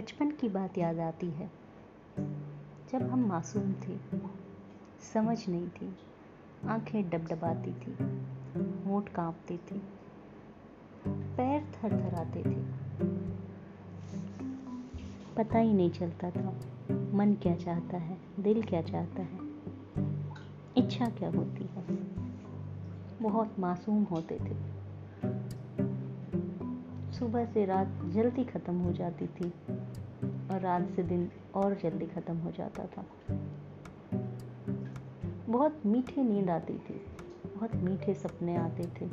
बचपन की बात याद आती है। जब हम मासूम थे, समझ नहीं थी, आँखें डबडबाती थी, होंठ कांपते थे, पैर थर थर आते थे। पता ही नहीं चलता था, मन क्या चाहता है, दिल क्या चाहता है, इच्छा क्या होती है। बहुत मासूम होते थे। सुबह से रात जल्दी ख़त्म हो जाती थी और रात से दिन और जल्दी ख़त्म हो जाता था। बहुत मीठी नींद आती थी, बहुत मीठे सपने आते थे।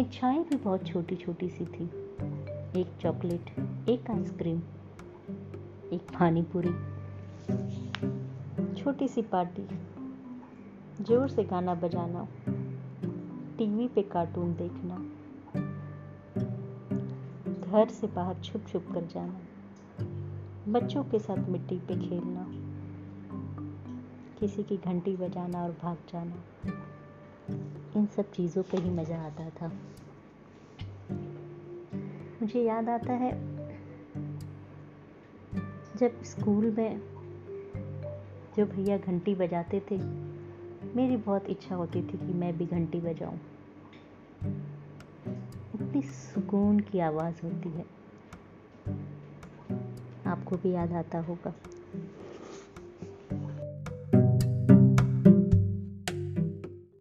इच्छाएँ भी बहुत छोटी छोटी सी थी। एक चॉकलेट, एक आइसक्रीम, एक पानी पूरी छोटी सी पार्टी, ज़ोर से गाना बजाना, टीवी पे कार्टून देखना। घर से बाहर छुप छुप कर जाना, बच्चों के साथ मिट्टी पे खेलना, किसी की घंटी बजाना और भाग जाना, इन सब चीज़ों पे ही मज़ा आता था। मुझे याद आता है, जब स्कूल में जो भैया घंटी बजाते थे, मेरी बहुत इच्छा होती थी कि मैं भी घंटी बजाऊं। इतनी सुकून की आवाज़ होती है। आपको भी याद आता होगा।